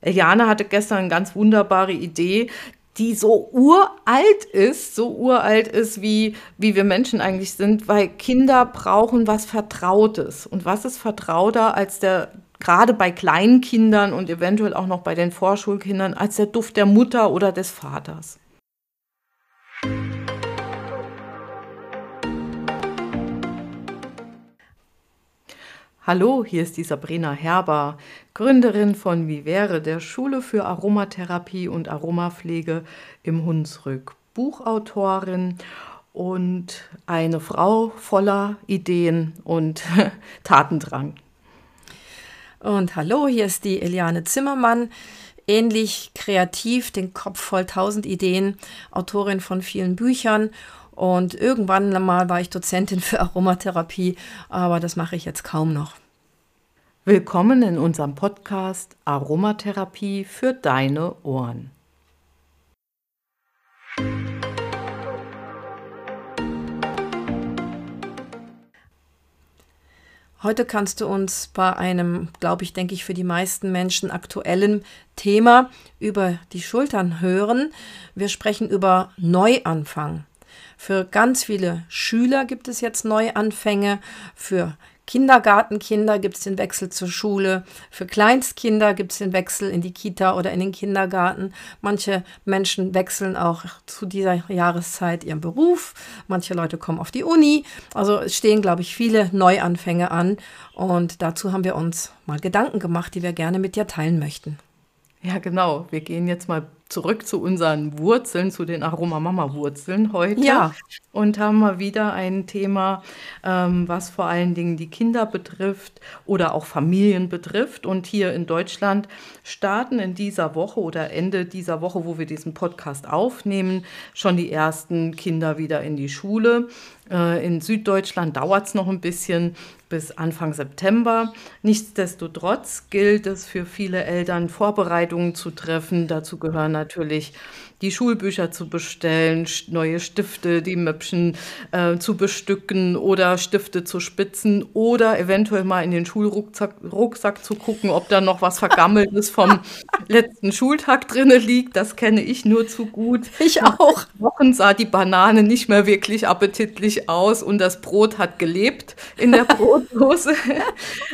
Eliane hatte gestern eine ganz wunderbare Idee, die so uralt ist, so uralt ist, wie, wie wir Menschen eigentlich sind, weil Kinder brauchen was Vertrautes. Und was ist vertrauter als der, gerade bei kleinen Kindern und eventuell auch noch bei den Vorschulkindern, als der Duft der Mutter oder des Vaters? Hallo, hier ist die Sabrina Herber, Gründerin von Vivere, der Schule für Aromatherapie und Aromapflege im Hunsrück, Buchautorin und eine Frau voller Ideen und Tatendrang. Und hallo, hier ist die Eliane Zimmermann, ähnlich kreativ, den Kopf voll tausend Ideen, Autorin von vielen Büchern und irgendwann mal war ich Dozentin für Aromatherapie, aber das mache ich jetzt kaum noch. Willkommen in unserem Podcast Aromatherapie für deine Ohren. Heute kannst du uns bei einem, glaube ich, denke ich, für die meisten Menschen aktuellen Thema über die Schultern hören. Wir sprechen über Neuanfang. Für ganz viele Schüler gibt es jetzt Neuanfänge. Für Kindergartenkinder gibt es den Wechsel zur Schule. Für Kleinstkinder gibt es den Wechsel in die Kita oder in den Kindergarten. Manche Menschen wechseln auch zu dieser Jahreszeit ihren Beruf. Manche Leute kommen auf die Uni. Also es stehen, glaube ich, viele Neuanfänge an. Und dazu haben wir uns mal Gedanken gemacht, die wir gerne mit dir teilen möchten. Ja, genau. Wir gehen jetzt mal zurück zu unseren Wurzeln, zu den Aromamama-Wurzeln heute. Ja. Und haben mal wieder ein Thema, ähm, was vor allen Dingen die Kinder betrifft oder auch Familien betrifft. Und hier in Deutschland starten in dieser Woche oder Ende dieser Woche, wo wir diesen Podcast aufnehmen, schon die ersten Kinder wieder in die Schule. Äh, in Süddeutschland dauert es noch ein bisschen bis Anfang September. Nichtsdestotrotz gilt es für viele Eltern, Vorbereitungen zu treffen. Dazu gehören natürlich die Schulbücher zu bestellen, neue Stifte, die Möpschen äh, zu bestücken oder Stifte zu spitzen oder eventuell mal in den Schulrucksack Rucksack zu gucken, ob da noch was Vergammeltes vom letzten Schultag drinne liegt. Das kenne ich nur zu gut. Ich auch. Wochen sah die Banane nicht mehr wirklich appetitlich aus und das Brot hat gelebt in der Brotdose.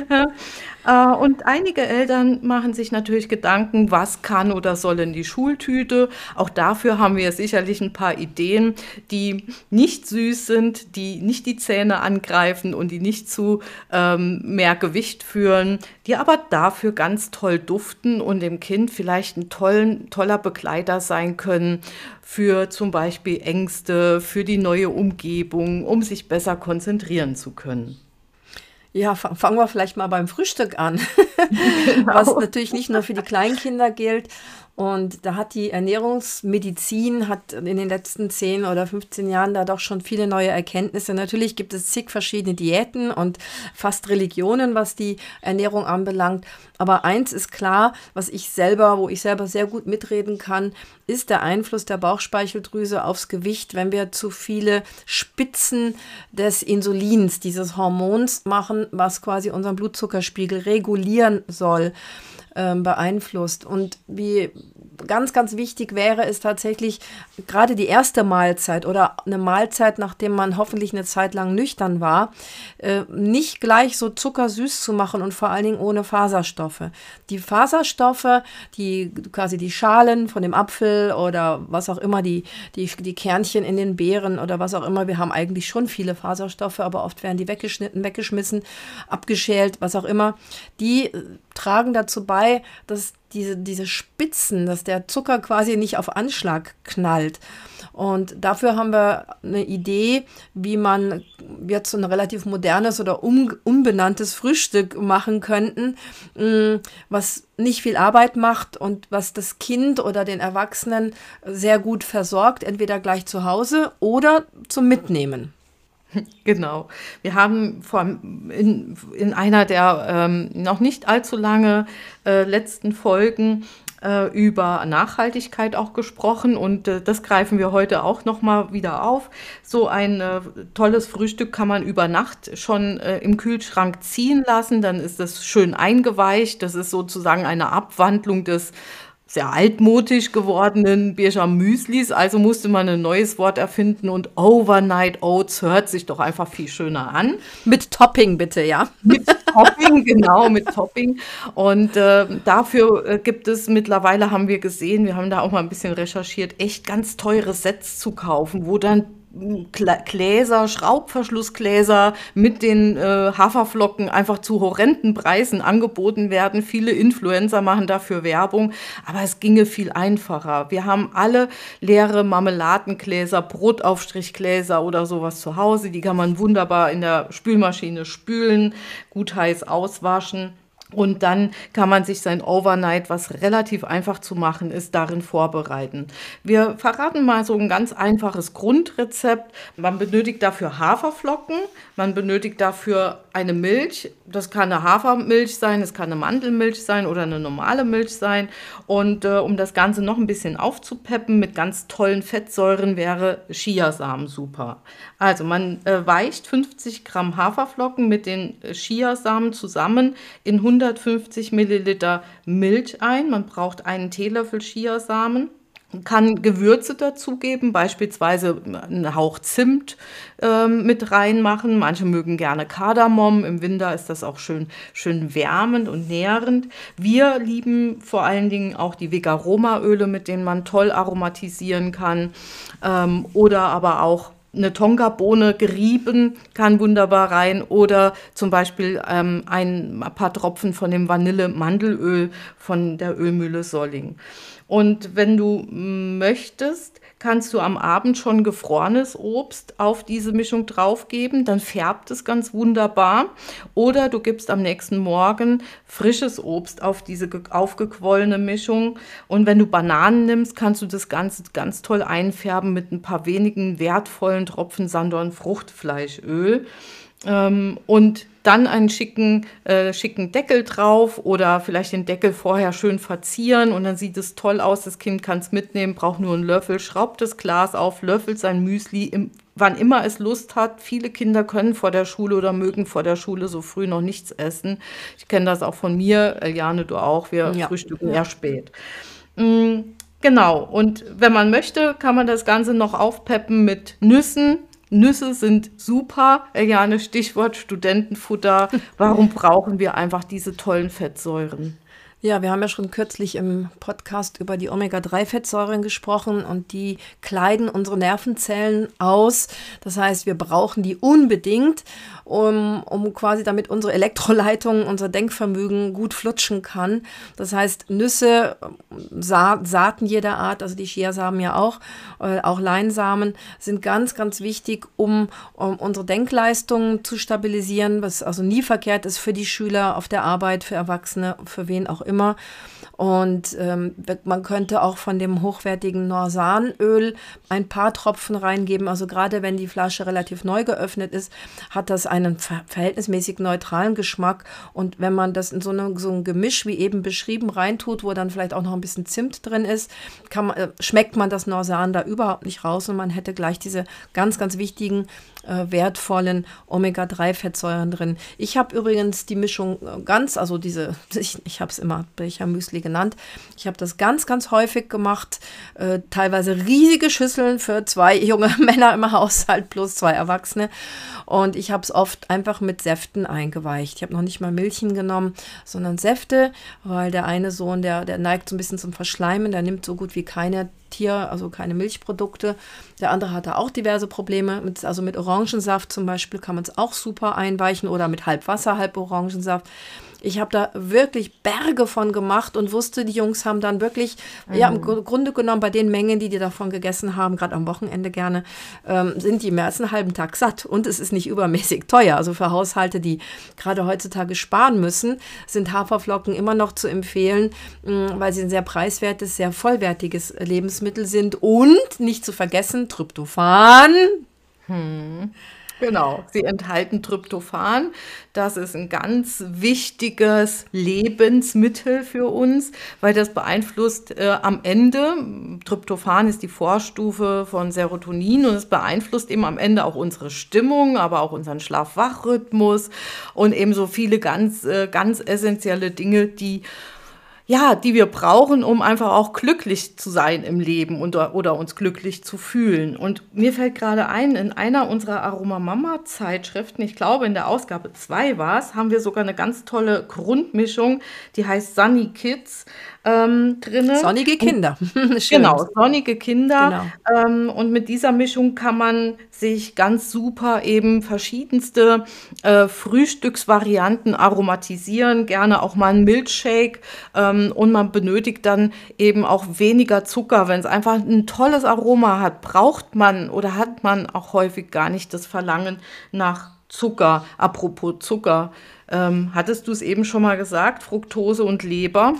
Äh, und einige Eltern machen sich natürlich Gedanken, was kann oder soll in die Schultüte. Auch dafür haben wir sicherlich ein paar Ideen, die nicht süß sind, die nicht die Zähne angreifen und die nicht zu ähm, mehr Gewicht führen, die aber dafür ganz toll duften und dem Kind vielleicht ein tollen, toller Begleiter sein können für zum Beispiel Ängste, für die neue Umgebung, um sich besser konzentrieren zu können. Ja, fangen wir vielleicht mal beim Frühstück an, genau. was natürlich nicht nur für die Kleinkinder gilt und da hat die Ernährungsmedizin hat in den letzten 10 oder 15 Jahren da doch schon viele neue Erkenntnisse. Natürlich gibt es zig verschiedene Diäten und fast Religionen, was die Ernährung anbelangt. Aber eins ist klar, was ich selber, wo ich selber sehr gut mitreden kann, ist der Einfluss der Bauchspeicheldrüse aufs Gewicht, wenn wir zu viele Spitzen des Insulins, dieses Hormons machen, was quasi unseren Blutzuckerspiegel regulieren soll ähm, beeinflusst. Und wie ganz, ganz wichtig wäre es tatsächlich, gerade die erste Mahlzeit oder eine Mahlzeit, nachdem man hoffentlich eine Zeit lang nüchtern war, äh, nicht gleich so zuckersüß zu machen und vor allen Dingen ohne Faserstoffe. Die Faserstoffe, die quasi die Schalen von dem Apfel oder was auch immer, die, die, die Kernchen in den Beeren oder was auch immer, wir haben eigentlich schon viele Faserstoffe, aber oft werden die weggeschnitten, weggeschmissen, abgeschält, was auch immer, die tragen dazu bei, dass diese, diese Spitzen, dass der Zucker quasi nicht auf Anschlag knallt. Und dafür haben wir eine Idee, wie man jetzt so ein relativ modernes oder um, umbenanntes Frühstück machen könnten, mm, was nicht viel Arbeit macht und was das Kind oder den Erwachsenen sehr gut versorgt, entweder gleich zu Hause oder zum Mitnehmen. Genau. Wir haben vor, in, in einer der ähm, noch nicht allzu lange äh, letzten Folgen äh, über Nachhaltigkeit auch gesprochen und äh, das greifen wir heute auch noch mal wieder auf. So ein äh, tolles Frühstück kann man über Nacht schon äh, im Kühlschrank ziehen lassen, dann ist das schön eingeweicht. Das ist sozusagen eine Abwandlung des sehr altmodisch gewordenen Bircher Müslis, also musste man ein neues Wort erfinden und Overnight Oats hört sich doch einfach viel schöner an. Mit Topping bitte, ja? Mit Topping, genau, mit Topping. Und äh, dafür äh, gibt es mittlerweile, haben wir gesehen, wir haben da auch mal ein bisschen recherchiert, echt ganz teure Sets zu kaufen, wo dann Gläser, Schraubverschlussgläser mit den äh, Haferflocken einfach zu horrenden Preisen angeboten werden. Viele Influencer machen dafür Werbung, aber es ginge viel einfacher. Wir haben alle leere Marmeladengläser, Brotaufstrichgläser oder sowas zu Hause. Die kann man wunderbar in der Spülmaschine spülen, gut heiß auswaschen. Und dann kann man sich sein Overnight, was relativ einfach zu machen ist, darin vorbereiten. Wir verraten mal so ein ganz einfaches Grundrezept. Man benötigt dafür Haferflocken, man benötigt dafür eine Milch. Das kann eine Hafermilch sein, es kann eine Mandelmilch sein oder eine normale Milch sein. Und äh, um das Ganze noch ein bisschen aufzupeppen mit ganz tollen Fettsäuren wäre Chiasamen super. Also man äh, weicht 50 Gramm Haferflocken mit den äh, Chiasamen zusammen in 150 Milliliter Milch ein. Man braucht einen Teelöffel Chiasamen kann Gewürze dazugeben, beispielsweise einen Hauch Zimt ähm, mit reinmachen. Manche mögen gerne Kardamom. Im Winter ist das auch schön, schön wärmend und nährend. Wir lieben vor allen Dingen auch die Vegaroma-Öle, mit denen man toll aromatisieren kann. Ähm, oder aber auch eine Tonga-Bohne gerieben, kann wunderbar rein. Oder zum Beispiel ähm, ein paar Tropfen von dem Vanille-Mandelöl von der Ölmühle Solling. Und wenn du möchtest, kannst du am Abend schon gefrorenes Obst auf diese Mischung draufgeben, dann färbt es ganz wunderbar. Oder du gibst am nächsten Morgen frisches Obst auf diese aufgequollene Mischung. Und wenn du Bananen nimmst, kannst du das Ganze ganz toll einfärben mit ein paar wenigen wertvollen Tropfen Sandorn Fruchtfleischöl. Ähm, und dann einen schicken, äh, schicken Deckel drauf oder vielleicht den Deckel vorher schön verzieren und dann sieht es toll aus. Das Kind kann es mitnehmen, braucht nur einen Löffel, schraubt das Glas auf, löffelt sein Müsli, im, wann immer es Lust hat. Viele Kinder können vor der Schule oder mögen vor der Schule so früh noch nichts essen. Ich kenne das auch von mir, Jane, du auch. Wir ja. frühstücken eher spät. Mhm. Genau, und wenn man möchte, kann man das Ganze noch aufpeppen mit Nüssen, Nüsse sind super. Eine Stichwort Studentenfutter. Warum brauchen wir einfach diese tollen Fettsäuren? Ja, wir haben ja schon kürzlich im Podcast über die Omega-3-Fettsäuren gesprochen und die kleiden unsere Nervenzellen aus. Das heißt, wir brauchen die unbedingt um, um quasi damit unsere Elektroleitung, unser Denkvermögen gut flutschen kann. Das heißt, Nüsse, Sa Saaten jeder Art, also die Chiasamen ja auch, äh, auch Leinsamen, sind ganz, ganz wichtig, um, um unsere Denkleistung zu stabilisieren, was also nie verkehrt ist für die Schüler auf der Arbeit, für Erwachsene, für wen auch immer. Und ähm, man könnte auch von dem hochwertigen Norsanöl ein paar Tropfen reingeben. Also gerade wenn die Flasche relativ neu geöffnet ist, hat das einen ver verhältnismäßig neutralen Geschmack. Und wenn man das in so, eine, so ein Gemisch wie eben beschrieben reintut, wo dann vielleicht auch noch ein bisschen Zimt drin ist, man, äh, schmeckt man das Norsan da überhaupt nicht raus und man hätte gleich diese ganz, ganz wichtigen äh, wertvollen Omega-3-Fettsäuren drin. Ich habe übrigens die Mischung äh, ganz, also diese, ich, ich habe es immer Becher Müsli genannt. Ich habe das ganz, ganz häufig gemacht. Äh, teilweise riesige Schüsseln für zwei junge Männer im Haushalt plus zwei Erwachsene. Und ich habe es oft einfach mit Säften eingeweicht. Ich habe noch nicht mal Milchen genommen, sondern Säfte, weil der eine Sohn, der, der neigt so ein bisschen zum Verschleimen, der nimmt so gut wie keine Tier, also keine Milchprodukte. Der andere hatte auch diverse Probleme. Mit, also mit Orangensaft zum Beispiel kann man es auch super einweichen oder mit halb Wasser, halb Orangensaft. Ich habe da wirklich Berge von gemacht und wusste, die Jungs haben dann wirklich, mhm. ja, im mhm. Grunde genommen bei den Mengen, die die davon gegessen haben, gerade am Wochenende gerne, ähm, sind die mehr als einen halben Tag satt. Und es ist nicht übermäßig teuer. Also für Haushalte, die gerade heutzutage sparen müssen, sind Haferflocken immer noch zu empfehlen, mh, weil sie ein sehr preiswertes, sehr vollwertiges Lebensmittel sind. Und nicht zu vergessen, Tryptophan. Hm Genau, sie enthalten Tryptophan. Das ist ein ganz wichtiges Lebensmittel für uns, weil das beeinflusst äh, am Ende, Tryptophan ist die Vorstufe von Serotonin und es beeinflusst eben am Ende auch unsere Stimmung, aber auch unseren Schlaf-Wach-Rhythmus und eben so viele ganz, äh, ganz essentielle Dinge, die ja, die wir brauchen, um einfach auch glücklich zu sein im Leben und, oder uns glücklich zu fühlen. Und mir fällt gerade ein, in einer unserer Aroma Mama Zeitschriften, ich glaube in der Ausgabe 2 war es, haben wir sogar eine ganz tolle Grundmischung, die heißt Sunny Kids ähm, drin. Sonnige Kinder. genau, sonnige Kinder. Genau. Ähm, und mit dieser Mischung kann man sich ganz super eben verschiedenste äh, Frühstücksvarianten aromatisieren, gerne auch mal ein Milkshake. Ähm, und man benötigt dann eben auch weniger Zucker. Wenn es einfach ein tolles Aroma hat, braucht man oder hat man auch häufig gar nicht das Verlangen nach Zucker. Apropos Zucker. Ähm, hattest du es eben schon mal gesagt, Fructose und Leber?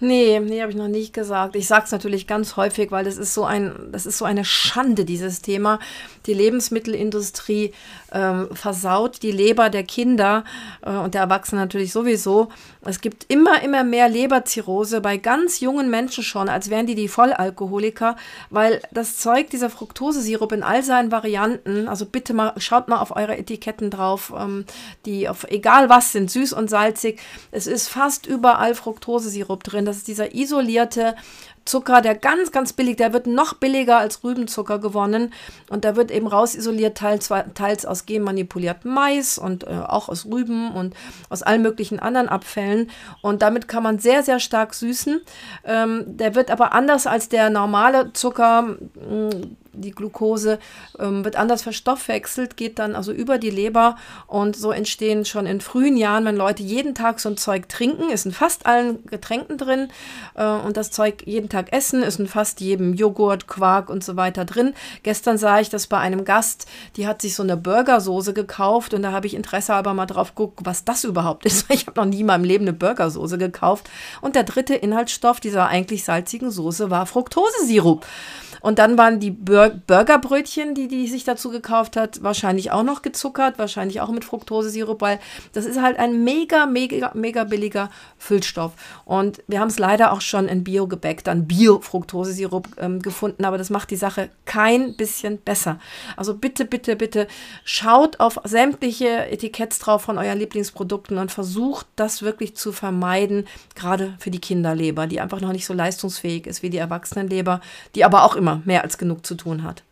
Nee, nee, habe ich noch nicht gesagt. Ich sage es natürlich ganz häufig, weil das ist so ein, das ist so eine Schande, dieses Thema. Die Lebensmittelindustrie ähm, versaut die Leber der Kinder äh, und der Erwachsenen natürlich sowieso. Es gibt immer, immer mehr Leberzirrhose bei ganz jungen Menschen schon, als wären die die Vollalkoholiker, weil das Zeug, dieser Fructosesirup in all seinen Varianten, also bitte mal, schaut mal auf eure Etiketten drauf, ähm, die auf egal was sind, süß und salzig, es ist fast überall Fructosesirup drin. Das ist dieser isolierte Zucker, der ganz, ganz billig, der wird noch billiger als Rübenzucker gewonnen und da wird eben rausisoliert, teils, teils aus genmanipuliertem Mais und äh, auch aus Rüben und aus allen möglichen anderen Abfällen und damit kann man sehr, sehr stark süßen. Ähm, der wird aber anders als der normale Zucker, mh, die Glucose ähm, wird anders verstoffwechselt, geht dann also über die Leber und so entstehen schon in frühen Jahren, wenn Leute jeden Tag so ein Zeug trinken, ist in fast allen Getränken drin äh, und das Zeug jeden Tag essen, ist in fast jedem Joghurt, Quark und so weiter drin. Gestern sah ich das bei einem Gast, die hat sich so eine Burgersoße gekauft und da habe ich Interesse aber mal drauf geguckt, was das überhaupt ist. Ich habe noch nie in meinem Leben eine Burgersoße gekauft. Und der dritte Inhaltsstoff dieser eigentlich salzigen Soße war Fructosesirup. Und dann waren die Bur Burgerbrötchen, die die sich dazu gekauft hat, wahrscheinlich auch noch gezuckert, wahrscheinlich auch mit Fructosesirup, weil das ist halt ein mega, mega, mega billiger Füllstoff. Und wir haben es leider auch schon in Bio-Gebäck, dann Bio-Fructosesirup ähm, gefunden, aber das macht die Sache kein bisschen besser. Also bitte, bitte, bitte schaut auf sämtliche Etiketts drauf von euren Lieblingsprodukten und versucht das wirklich zu vermeiden, gerade für die Kinderleber, die einfach noch nicht so leistungsfähig ist wie die Erwachsenenleber, die aber auch immer mehr als genug zu tun hat.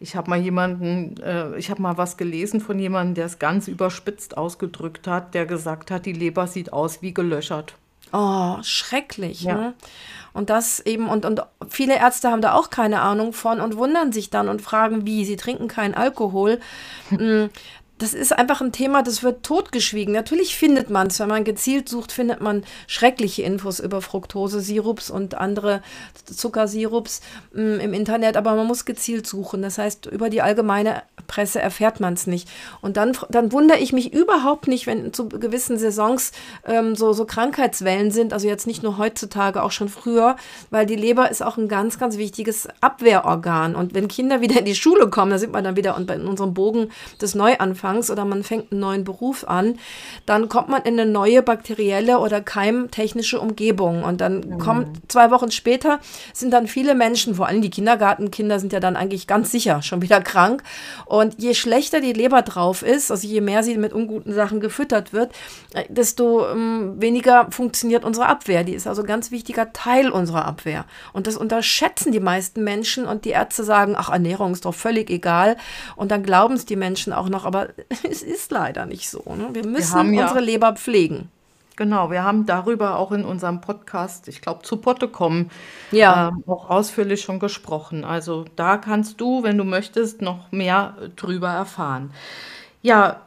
Ich habe mal jemanden, äh, ich habe mal was gelesen von jemandem, der es ganz überspitzt ausgedrückt hat, der gesagt hat, die Leber sieht aus wie gelöchert. Oh, schrecklich. Ja. Ne? Und das eben, und, und viele Ärzte haben da auch keine Ahnung von und wundern sich dann und fragen, wie, sie trinken keinen Alkohol. Hm, das ist einfach ein Thema, das wird totgeschwiegen. Natürlich findet man es, wenn man gezielt sucht, findet man schreckliche Infos über Fructose-Sirups und andere Zuckersirups mm, im Internet, aber man muss gezielt suchen. Das heißt, über die allgemeine Presse erfährt man es nicht. Und dann, dann wundere ich mich überhaupt nicht, wenn zu gewissen Saisons ähm, so, so Krankheitswellen sind, also jetzt nicht nur heutzutage, auch schon früher, weil die Leber ist auch ein ganz, ganz wichtiges Abwehrorgan. Und wenn Kinder wieder in die Schule kommen, da sind wir dann wieder in unserem Bogen des Neuanfangs Anfangs oder man fängt einen neuen Beruf an, dann kommt man in eine neue bakterielle oder keimtechnische Umgebung. Und dann mhm. kommt zwei Wochen später, sind dann viele Menschen, vor allem die Kindergartenkinder, sind ja dann eigentlich ganz sicher schon wieder krank. Und je schlechter die Leber drauf ist, also je mehr sie mit unguten Sachen gefüttert wird, äh, desto ähm, weniger funktioniert unsere Abwehr. Die ist also ein ganz wichtiger Teil unserer Abwehr. Und das unterschätzen die meisten Menschen und die Ärzte sagen, ach, Ernährung ist doch völlig egal. Und dann glauben es die Menschen auch noch. Aber es ist leider nicht so. Ne? Wir müssen wir unsere ja, Leber pflegen. Genau, wir haben darüber auch in unserem Podcast, ich glaube, zu Potte kommen, ja. äh, auch ausführlich schon gesprochen. Also da kannst du, wenn du möchtest, noch mehr drüber erfahren. Ja,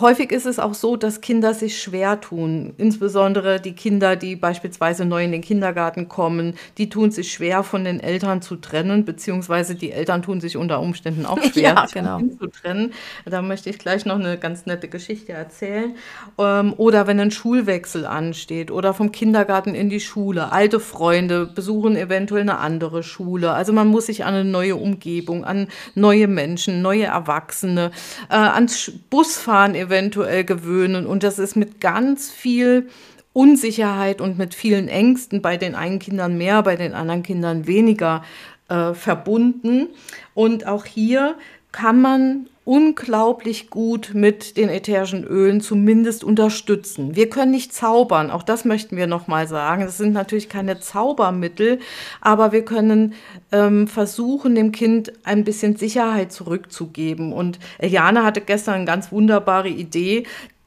häufig ist es auch so, dass Kinder sich schwer tun. Insbesondere die Kinder, die beispielsweise neu in den Kindergarten kommen, die tun sich schwer, von den Eltern zu trennen, beziehungsweise die Eltern tun sich unter Umständen auch schwer, ja, genau. zu trennen. Da möchte ich gleich noch eine ganz nette Geschichte erzählen. Ähm, oder wenn ein Schulwechsel ansteht oder vom Kindergarten in die Schule. Alte Freunde besuchen eventuell eine andere Schule. Also man muss sich an eine neue Umgebung, an neue Menschen, neue Erwachsene, äh, ans Busfahren eventuell gewöhnen. Und das ist mit ganz viel Unsicherheit und mit vielen Ängsten bei den einen Kindern mehr, bei den anderen Kindern weniger äh, verbunden. Und auch hier kann man unglaublich gut mit den ätherischen Ölen zumindest unterstützen. Wir können nicht zaubern, auch das möchten wir nochmal sagen. Das sind natürlich keine Zaubermittel, aber wir können ähm, versuchen, dem Kind ein bisschen Sicherheit zurückzugeben. Und Eliane hatte gestern eine ganz wunderbare Idee,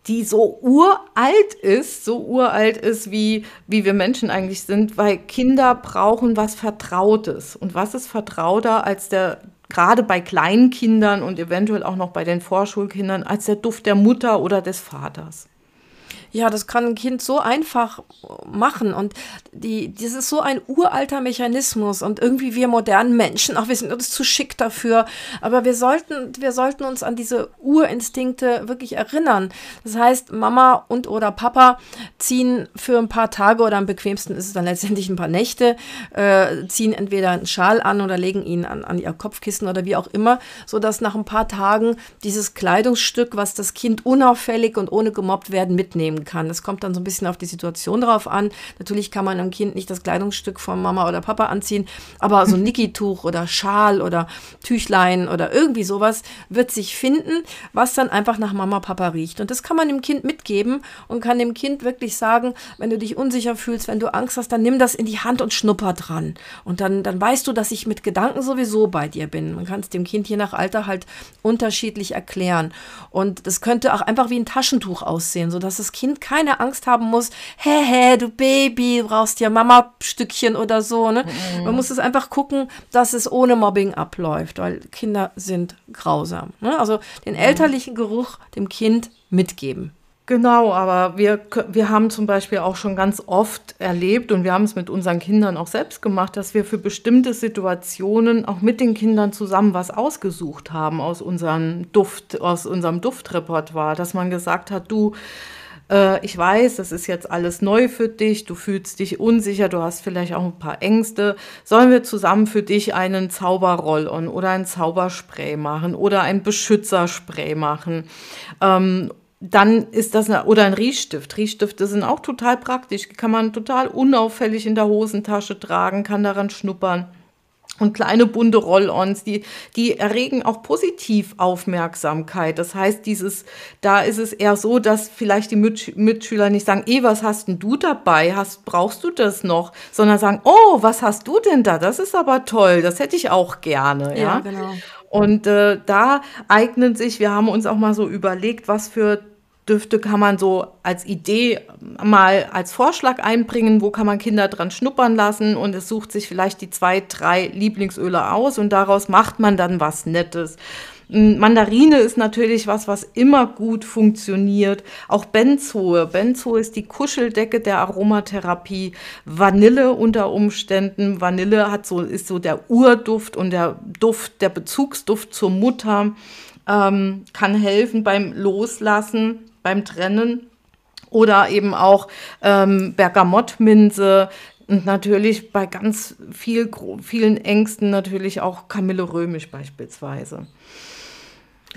die so uralt ist, so uralt ist, wie, wie wir Menschen eigentlich sind, weil Kinder brauchen was Vertrautes. Und was ist vertrauter als der gerade bei kleinen Kindern und eventuell auch noch bei den Vorschulkindern als der Duft der Mutter oder des Vaters. Ja, das kann ein Kind so einfach machen. Und die, das ist so ein uralter Mechanismus. Und irgendwie wir modernen Menschen, auch wir sind uns zu schick dafür. Aber wir sollten, wir sollten uns an diese Urinstinkte wirklich erinnern. Das heißt, Mama und oder Papa ziehen für ein paar Tage oder am bequemsten ist es dann letztendlich ein paar Nächte, äh, ziehen entweder einen Schal an oder legen ihn an, an ihr Kopfkissen oder wie auch immer, sodass nach ein paar Tagen dieses Kleidungsstück, was das Kind unauffällig und ohne gemobbt werden mitnehmen nehmen kann. Das kommt dann so ein bisschen auf die Situation drauf an. Natürlich kann man einem Kind nicht das Kleidungsstück von Mama oder Papa anziehen, aber so ein Niki-Tuch oder Schal oder Tüchlein oder irgendwie sowas wird sich finden, was dann einfach nach Mama, Papa riecht. Und das kann man dem Kind mitgeben und kann dem Kind wirklich sagen, wenn du dich unsicher fühlst, wenn du Angst hast, dann nimm das in die Hand und schnupper dran. Und dann, dann weißt du, dass ich mit Gedanken sowieso bei dir bin. Man kann es dem Kind je nach Alter halt unterschiedlich erklären. Und das könnte auch einfach wie ein Taschentuch aussehen, sodass das Kind Kind keine Angst haben muss, hä, hä, du Baby, brauchst ja Mama-Stückchen oder so. Ne? Mhm. Man muss es einfach gucken, dass es ohne Mobbing abläuft, weil Kinder sind grausam. Ne? Also den mhm. elterlichen Geruch dem Kind mitgeben. Genau, aber wir, wir haben zum Beispiel auch schon ganz oft erlebt und wir haben es mit unseren Kindern auch selbst gemacht, dass wir für bestimmte Situationen auch mit den Kindern zusammen was ausgesucht haben aus unserem Duft, aus unserem Duftrepertoire, dass man gesagt hat, du, äh, ich weiß, das ist jetzt alles neu für dich, du fühlst dich unsicher, du hast vielleicht auch ein paar Ängste. Sollen wir zusammen für dich einen Zauberroll-on oder ein Zauberspray machen oder ein Beschützerspray machen? Ähm, dann ist das eine, oder ein Riechstift. Riechstifte sind auch total praktisch, kann man total unauffällig in der Hosentasche tragen, kann daran schnuppern. Und kleine bunte Roll-ons, die, die erregen auch positiv Aufmerksamkeit. Das heißt, dieses, da ist es eher so, dass vielleicht die Mitschüler nicht sagen, eh, was hast denn du dabei? Hast, brauchst du das noch? Sondern sagen, oh, was hast du denn da? Das ist aber toll, das hätte ich auch gerne. Ja, ja? genau. Und äh, da eignen sich, wir haben uns auch mal so überlegt, was für Düfte kann man so als Idee mal als Vorschlag einbringen, wo kann man Kinder dran schnuppern lassen und es sucht sich vielleicht die zwei, drei Lieblingsöle aus und daraus macht man dann was Nettes. Mandarine ist natürlich was, was immer gut funktioniert. Auch Benzoe. Benzoe ist die Kuscheldecke der Aromatherapie. Vanille unter Umständen. Vanille hat so, ist so der Urduft und der Duft, der Bezugsduft zur Mutter. Ähm, kann helfen beim Loslassen beim Trennen oder eben auch ähm, Bergamottminze und natürlich bei ganz viel, vielen Ängsten natürlich auch Kamille Römisch beispielsweise.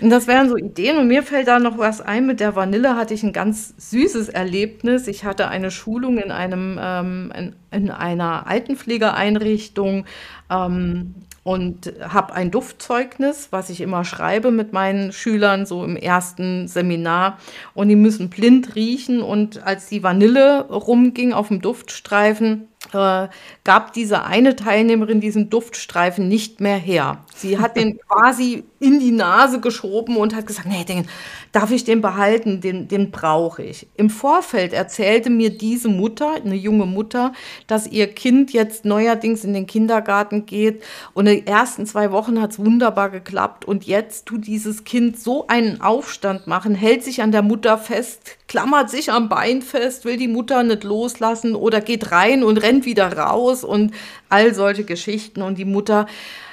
Und das wären so Ideen. Und mir fällt da noch was ein. Mit der Vanille hatte ich ein ganz süßes Erlebnis. Ich hatte eine Schulung in, einem, ähm, in, in einer Altenpflegeeinrichtung. Ähm, und habe ein Duftzeugnis, was ich immer schreibe mit meinen Schülern, so im ersten Seminar. Und die müssen blind riechen. Und als die Vanille rumging auf dem Duftstreifen, äh, gab diese eine Teilnehmerin diesen Duftstreifen nicht mehr her. Sie hat den quasi in die Nase geschoben und hat gesagt, nee, den darf ich den behalten, den, den brauche ich. Im Vorfeld erzählte mir diese Mutter, eine junge Mutter, dass ihr Kind jetzt neuerdings in den Kindergarten geht und in den ersten zwei Wochen hat es wunderbar geklappt und jetzt tut dieses Kind so einen Aufstand machen, hält sich an der Mutter fest, klammert sich am Bein fest, will die Mutter nicht loslassen oder geht rein und rennt wieder raus und all solche Geschichten und die Mutter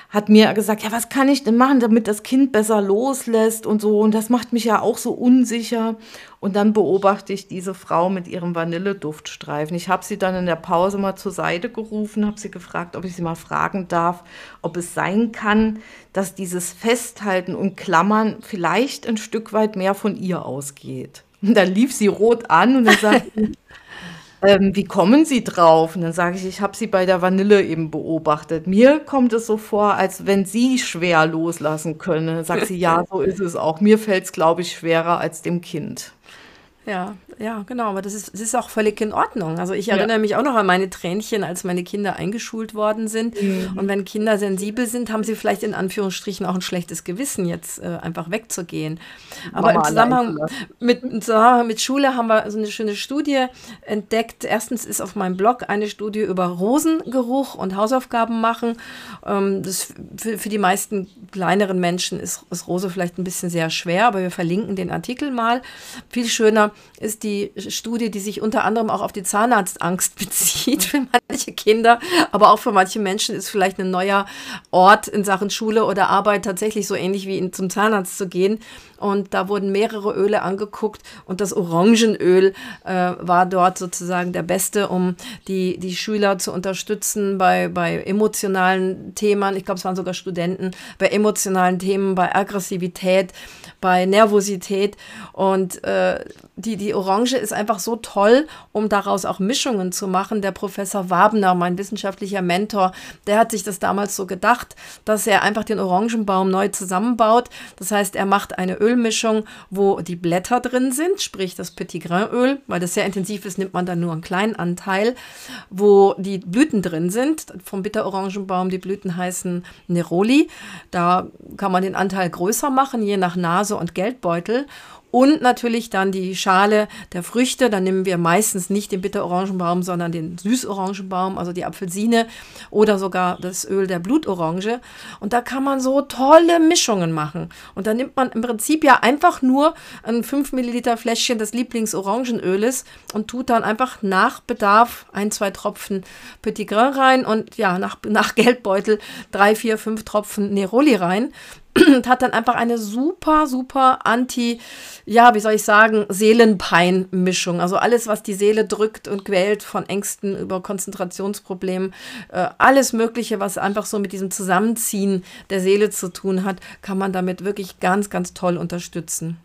hat mir gesagt, ja, was kann ich denn machen, damit das Kind besser loslässt und so. Und das macht mich ja auch so unsicher. Und dann beobachte ich diese Frau mit ihrem Vanilleduftstreifen. Ich habe sie dann in der Pause mal zur Seite gerufen, habe sie gefragt, ob ich sie mal fragen darf, ob es sein kann, dass dieses Festhalten und Klammern vielleicht ein Stück weit mehr von ihr ausgeht. Und dann lief sie rot an und dann sagte ähm, wie kommen Sie drauf? Und dann sage ich, ich habe Sie bei der Vanille eben beobachtet. Mir kommt es so vor, als wenn Sie schwer loslassen können. Sagt sie, ja, so ist es auch. Mir fällt es, glaube ich, schwerer als dem Kind. Ja, ja, genau, aber das ist, das ist auch völlig in Ordnung. Also ich erinnere ja. mich auch noch an meine Tränchen, als meine Kinder eingeschult worden sind. Mhm. Und wenn Kinder sensibel sind, haben sie vielleicht in Anführungsstrichen auch ein schlechtes Gewissen, jetzt äh, einfach wegzugehen. Aber Mama im Zusammenhang mit, im Zusammenhang mit Schule haben wir so eine schöne Studie entdeckt. Erstens ist auf meinem Blog eine Studie über Rosengeruch und Hausaufgaben machen. Ähm, das für, für die meisten kleineren Menschen ist, ist Rose vielleicht ein bisschen sehr schwer, aber wir verlinken den Artikel mal. Viel schöner ist die Studie, die sich unter anderem auch auf die Zahnarztangst bezieht. Für manche Kinder, aber auch für manche Menschen ist vielleicht ein neuer Ort in Sachen Schule oder Arbeit tatsächlich so ähnlich wie in, zum Zahnarzt zu gehen. Und da wurden mehrere Öle angeguckt und das Orangenöl äh, war dort sozusagen der beste, um die, die Schüler zu unterstützen bei, bei emotionalen Themen. Ich glaube, es waren sogar Studenten bei emotionalen Themen, bei Aggressivität, bei Nervosität. Und äh, die, die Orange ist einfach so toll, um daraus auch Mischungen zu machen. Der Professor Wabner, mein wissenschaftlicher Mentor, der hat sich das damals so gedacht, dass er einfach den Orangenbaum neu zusammenbaut. Das heißt, er macht eine Ölmischung, wo die Blätter drin sind, sprich das Petit Grain Öl, weil das sehr intensiv ist, nimmt man dann nur einen kleinen Anteil, wo die Blüten drin sind. Vom Bitterorangenbaum, die Blüten heißen Neroli. Da kann man den Anteil größer machen, je nach Nase und Geldbeutel. Und natürlich dann die Schale der Früchte. Dann nehmen wir meistens nicht den Bitterorangenbaum, sondern den Süßorangenbaum, also die Apfelsine oder sogar das Öl der Blutorange. Und da kann man so tolle Mischungen machen. Und da nimmt man im Prinzip ja einfach nur ein 5 Milliliter Fläschchen des Lieblingsorangenöles und tut dann einfach nach Bedarf ein, zwei Tropfen Petit Grain rein und ja, nach, nach Geldbeutel drei, vier, fünf Tropfen Neroli rein und hat dann einfach eine super, super anti, ja, wie soll ich sagen, Seelenpein-Mischung. Also alles, was die Seele drückt und quält, von Ängsten über Konzentrationsproblemen, äh, alles Mögliche, was einfach so mit diesem Zusammenziehen der Seele zu tun hat, kann man damit wirklich ganz, ganz toll unterstützen.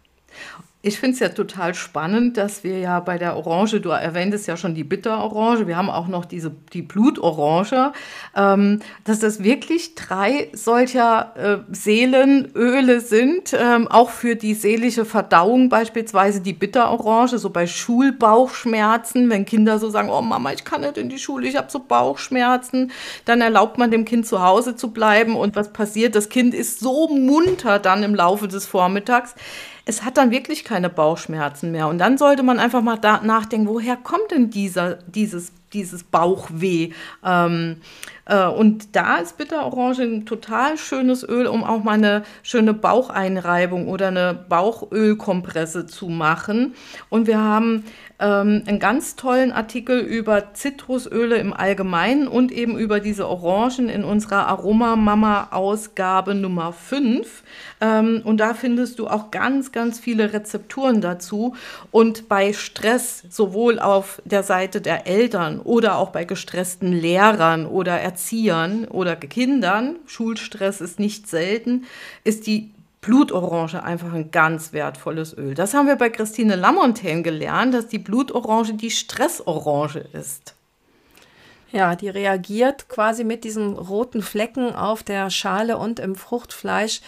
Ich finde es ja total spannend, dass wir ja bei der Orange, du erwähntest ja schon die Bitterorange, wir haben auch noch diese, die Blutorange, ähm, dass das wirklich drei solcher äh, Seelenöle sind, ähm, auch für die seelische Verdauung beispielsweise die Bitterorange, so bei Schulbauchschmerzen, wenn Kinder so sagen, oh Mama, ich kann nicht in die Schule, ich habe so Bauchschmerzen, dann erlaubt man dem Kind zu Hause zu bleiben und was passiert? Das Kind ist so munter dann im Laufe des Vormittags es hat dann wirklich keine Bauchschmerzen mehr. Und dann sollte man einfach mal nachdenken, woher kommt denn dieser, dieses, dieses Bauchweh? Ähm, äh, und da ist Bitterorange ein total schönes Öl, um auch mal eine schöne Baucheinreibung oder eine Bauchölkompresse zu machen. Und wir haben ähm, einen ganz tollen Artikel über Zitrusöle im Allgemeinen und eben über diese Orangen in unserer Aroma-Mama-Ausgabe Nummer 5. Ähm, und da findest du auch ganz, ganz viele Rezepturen dazu. Und bei Stress, sowohl auf der Seite der Eltern oder auch bei gestressten Lehrern oder Erziehern oder Kindern, Schulstress ist nicht selten, ist die Blutorange einfach ein ganz wertvolles Öl. Das haben wir bei Christine Lamontaine gelernt, dass die Blutorange die Stressorange ist. Ja, die reagiert quasi mit diesen roten Flecken auf der Schale und im Fruchtfleisch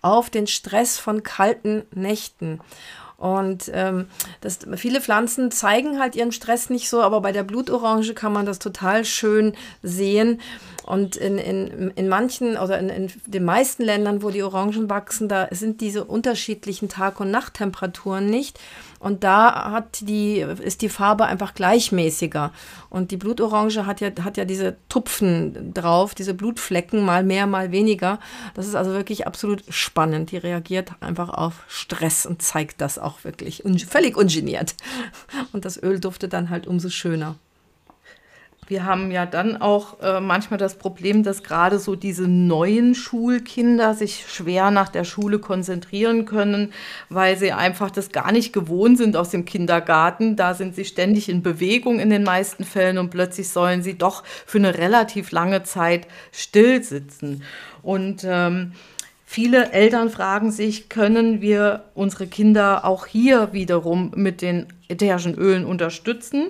auf den Stress von kalten Nächten. Und ähm, das, viele Pflanzen zeigen halt ihren Stress nicht so, aber bei der Blutorange kann man das total schön sehen. Und in, in, in manchen oder in, in den meisten Ländern, wo die Orangen wachsen, da sind diese unterschiedlichen Tag- und Nachttemperaturen nicht. Und da hat die, ist die Farbe einfach gleichmäßiger. Und die Blutorange hat ja, hat ja diese Tupfen drauf, diese Blutflecken, mal mehr, mal weniger. Das ist also wirklich absolut spannend. Die reagiert einfach auf Stress und zeigt das auch wirklich völlig ungeniert. Und das Öl duftet dann halt umso schöner. Wir haben ja dann auch äh, manchmal das Problem, dass gerade so diese neuen Schulkinder sich schwer nach der Schule konzentrieren können, weil sie einfach das gar nicht gewohnt sind aus dem Kindergarten. Da sind sie ständig in Bewegung in den meisten Fällen und plötzlich sollen sie doch für eine relativ lange Zeit still sitzen. Und ähm, Viele Eltern fragen sich, können wir unsere Kinder auch hier wiederum mit den ätherischen Ölen unterstützen?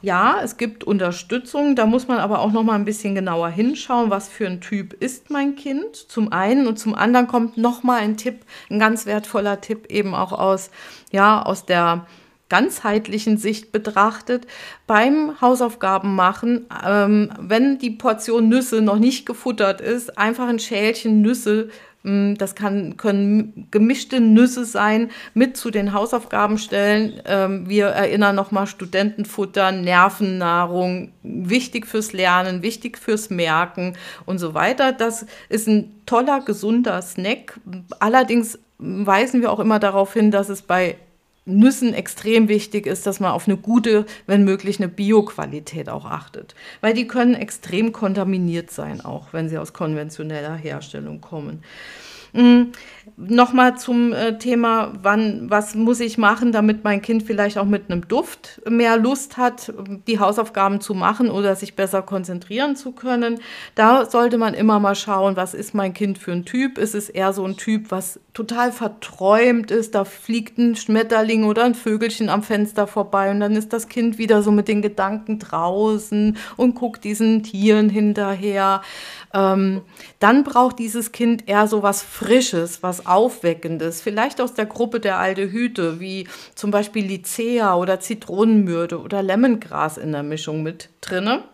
Ja, es gibt Unterstützung, da muss man aber auch noch mal ein bisschen genauer hinschauen, was für ein Typ ist mein Kind. Zum einen und zum anderen kommt noch mal ein Tipp, ein ganz wertvoller Tipp eben auch aus ja, aus der ganzheitlichen Sicht betrachtet, beim Hausaufgaben machen, ähm, wenn die Portion Nüsse noch nicht gefuttert ist, einfach ein Schälchen Nüsse das kann, können gemischte Nüsse sein, mit zu den Hausaufgaben stellen. Ähm, wir erinnern nochmal Studentenfutter, Nervennahrung, wichtig fürs Lernen, wichtig fürs Merken und so weiter. Das ist ein toller, gesunder Snack. Allerdings weisen wir auch immer darauf hin, dass es bei Nüssen extrem wichtig ist, dass man auf eine gute, wenn möglich eine Bioqualität auch achtet. Weil die können extrem kontaminiert sein, auch wenn sie aus konventioneller Herstellung kommen. Mhm. Nochmal zum äh, Thema, wann, was muss ich machen, damit mein Kind vielleicht auch mit einem Duft mehr Lust hat, die Hausaufgaben zu machen oder sich besser konzentrieren zu können. Da sollte man immer mal schauen, was ist mein Kind für ein Typ? Ist es eher so ein Typ, was total verträumt ist, da fliegt ein Schmetterling oder ein Vögelchen am Fenster vorbei und dann ist das Kind wieder so mit den Gedanken draußen und guckt diesen Tieren hinterher. Ähm, dann braucht dieses Kind eher so was Frisches, was Aufweckendes, vielleicht aus der Gruppe der Aldehyde, wie zum Beispiel Lycea oder Zitronenmyrte oder Lemongras in der Mischung mit drinne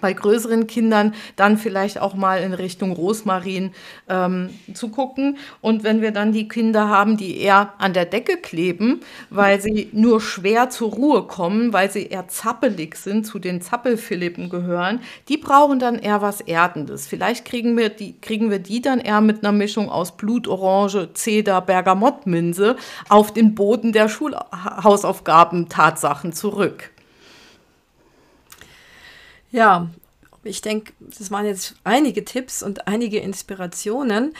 bei größeren Kindern dann vielleicht auch mal in Richtung Rosmarin ähm, zu gucken. Und wenn wir dann die Kinder haben, die eher an der Decke kleben, weil sie nur schwer zur Ruhe kommen, weil sie eher zappelig sind, zu den Zappelphilippen gehören, die brauchen dann eher was Erdendes. Vielleicht kriegen wir die, kriegen wir die dann eher mit einer Mischung aus Blutorange, Zeder, Bergamottminze auf den Boden der Schulhausaufgaben Tatsachen zurück. Ja, ich denke, das waren jetzt einige Tipps und einige Inspirationen.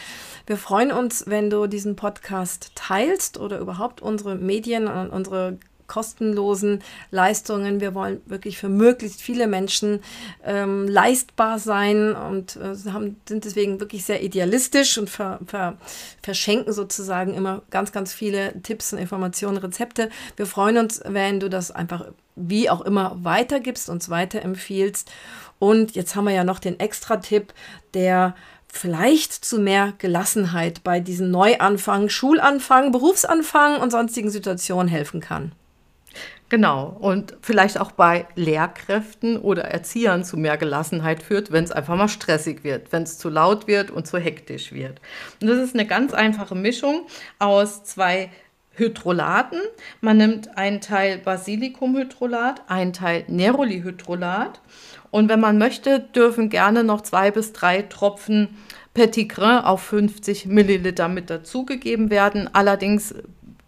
Wir freuen uns, wenn du diesen Podcast teilst oder überhaupt unsere Medien und unsere kostenlosen Leistungen. Wir wollen wirklich für möglichst viele Menschen ähm, leistbar sein und äh, haben, sind deswegen wirklich sehr idealistisch und ver, ver, verschenken sozusagen immer ganz, ganz viele Tipps und Informationen, Rezepte. Wir freuen uns, wenn du das einfach wie auch immer weitergibst, uns weiterempfiehlst. Und jetzt haben wir ja noch den Extra-Tipp, der vielleicht zu mehr Gelassenheit bei diesen Neuanfang, Schulanfang, Berufsanfang und sonstigen Situationen helfen kann. Genau. Und vielleicht auch bei Lehrkräften oder Erziehern zu mehr Gelassenheit führt, wenn es einfach mal stressig wird, wenn es zu laut wird und zu hektisch wird. Und das ist eine ganz einfache Mischung aus zwei Hydrolaten. Man nimmt einen Teil Basilikumhydrolat, einen Teil Nerolihydrolat. Und wenn man möchte, dürfen gerne noch zwei bis drei Tropfen Petit Grain auf 50 Milliliter mit dazugegeben werden. Allerdings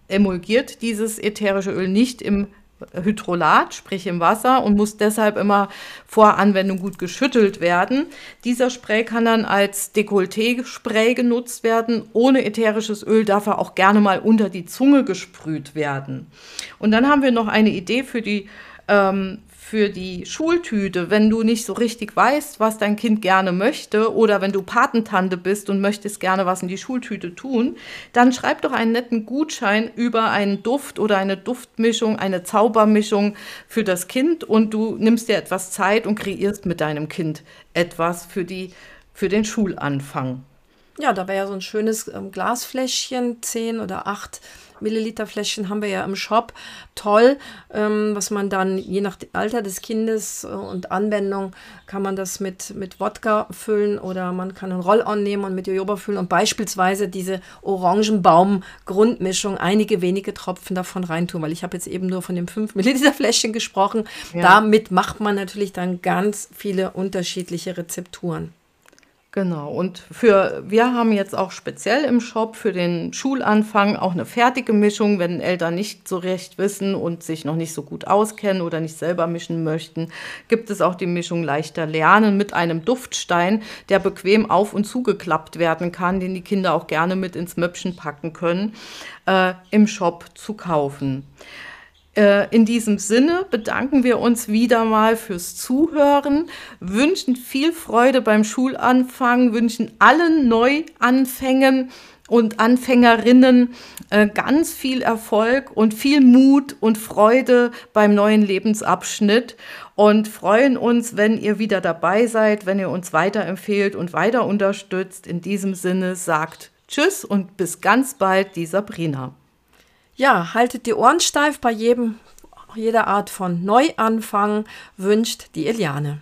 emulgiert dieses ätherische Öl nicht im Hydrolat, sprich im Wasser, und muss deshalb immer vor Anwendung gut geschüttelt werden. Dieser Spray kann dann als Dekolleté-Spray genutzt werden. Ohne ätherisches Öl darf er auch gerne mal unter die Zunge gesprüht werden. Und dann haben wir noch eine Idee für die ähm, für die Schultüte, wenn du nicht so richtig weißt, was dein Kind gerne möchte oder wenn du Patentante bist und möchtest gerne was in die Schultüte tun, dann schreib doch einen netten Gutschein über einen Duft oder eine Duftmischung, eine Zaubermischung für das Kind und du nimmst dir etwas Zeit und kreierst mit deinem Kind etwas für, die, für den Schulanfang. Ja, da wäre ja so ein schönes ähm, Glasfläschchen, 10 oder 8 Milliliter Fläschchen haben wir ja im Shop. Toll, ähm, was man dann je nach Alter des Kindes äh, und Anwendung kann man das mit, mit Wodka füllen oder man kann einen Roll-On nehmen und mit Jojoba füllen und beispielsweise diese Orangenbaum-Grundmischung einige wenige Tropfen davon reintun, weil ich habe jetzt eben nur von dem 5 Milliliter Fläschchen gesprochen. Ja. Damit macht man natürlich dann ganz viele unterschiedliche Rezepturen. Genau. Und für, wir haben jetzt auch speziell im Shop für den Schulanfang auch eine fertige Mischung, wenn Eltern nicht so recht wissen und sich noch nicht so gut auskennen oder nicht selber mischen möchten, gibt es auch die Mischung leichter lernen mit einem Duftstein, der bequem auf und zugeklappt werden kann, den die Kinder auch gerne mit ins Möpschen packen können, äh, im Shop zu kaufen. Äh, in diesem Sinne bedanken wir uns wieder mal fürs Zuhören, wünschen viel Freude beim Schulanfang, wünschen allen Neuanfängen und Anfängerinnen äh, ganz viel Erfolg und viel Mut und Freude beim neuen Lebensabschnitt und freuen uns, wenn ihr wieder dabei seid, wenn ihr uns weiterempfehlt und weiter unterstützt. In diesem Sinne sagt Tschüss und bis ganz bald, die Sabrina. Ja, haltet die Ohren steif bei jedem, jeder Art von Neuanfang, wünscht die Eliane.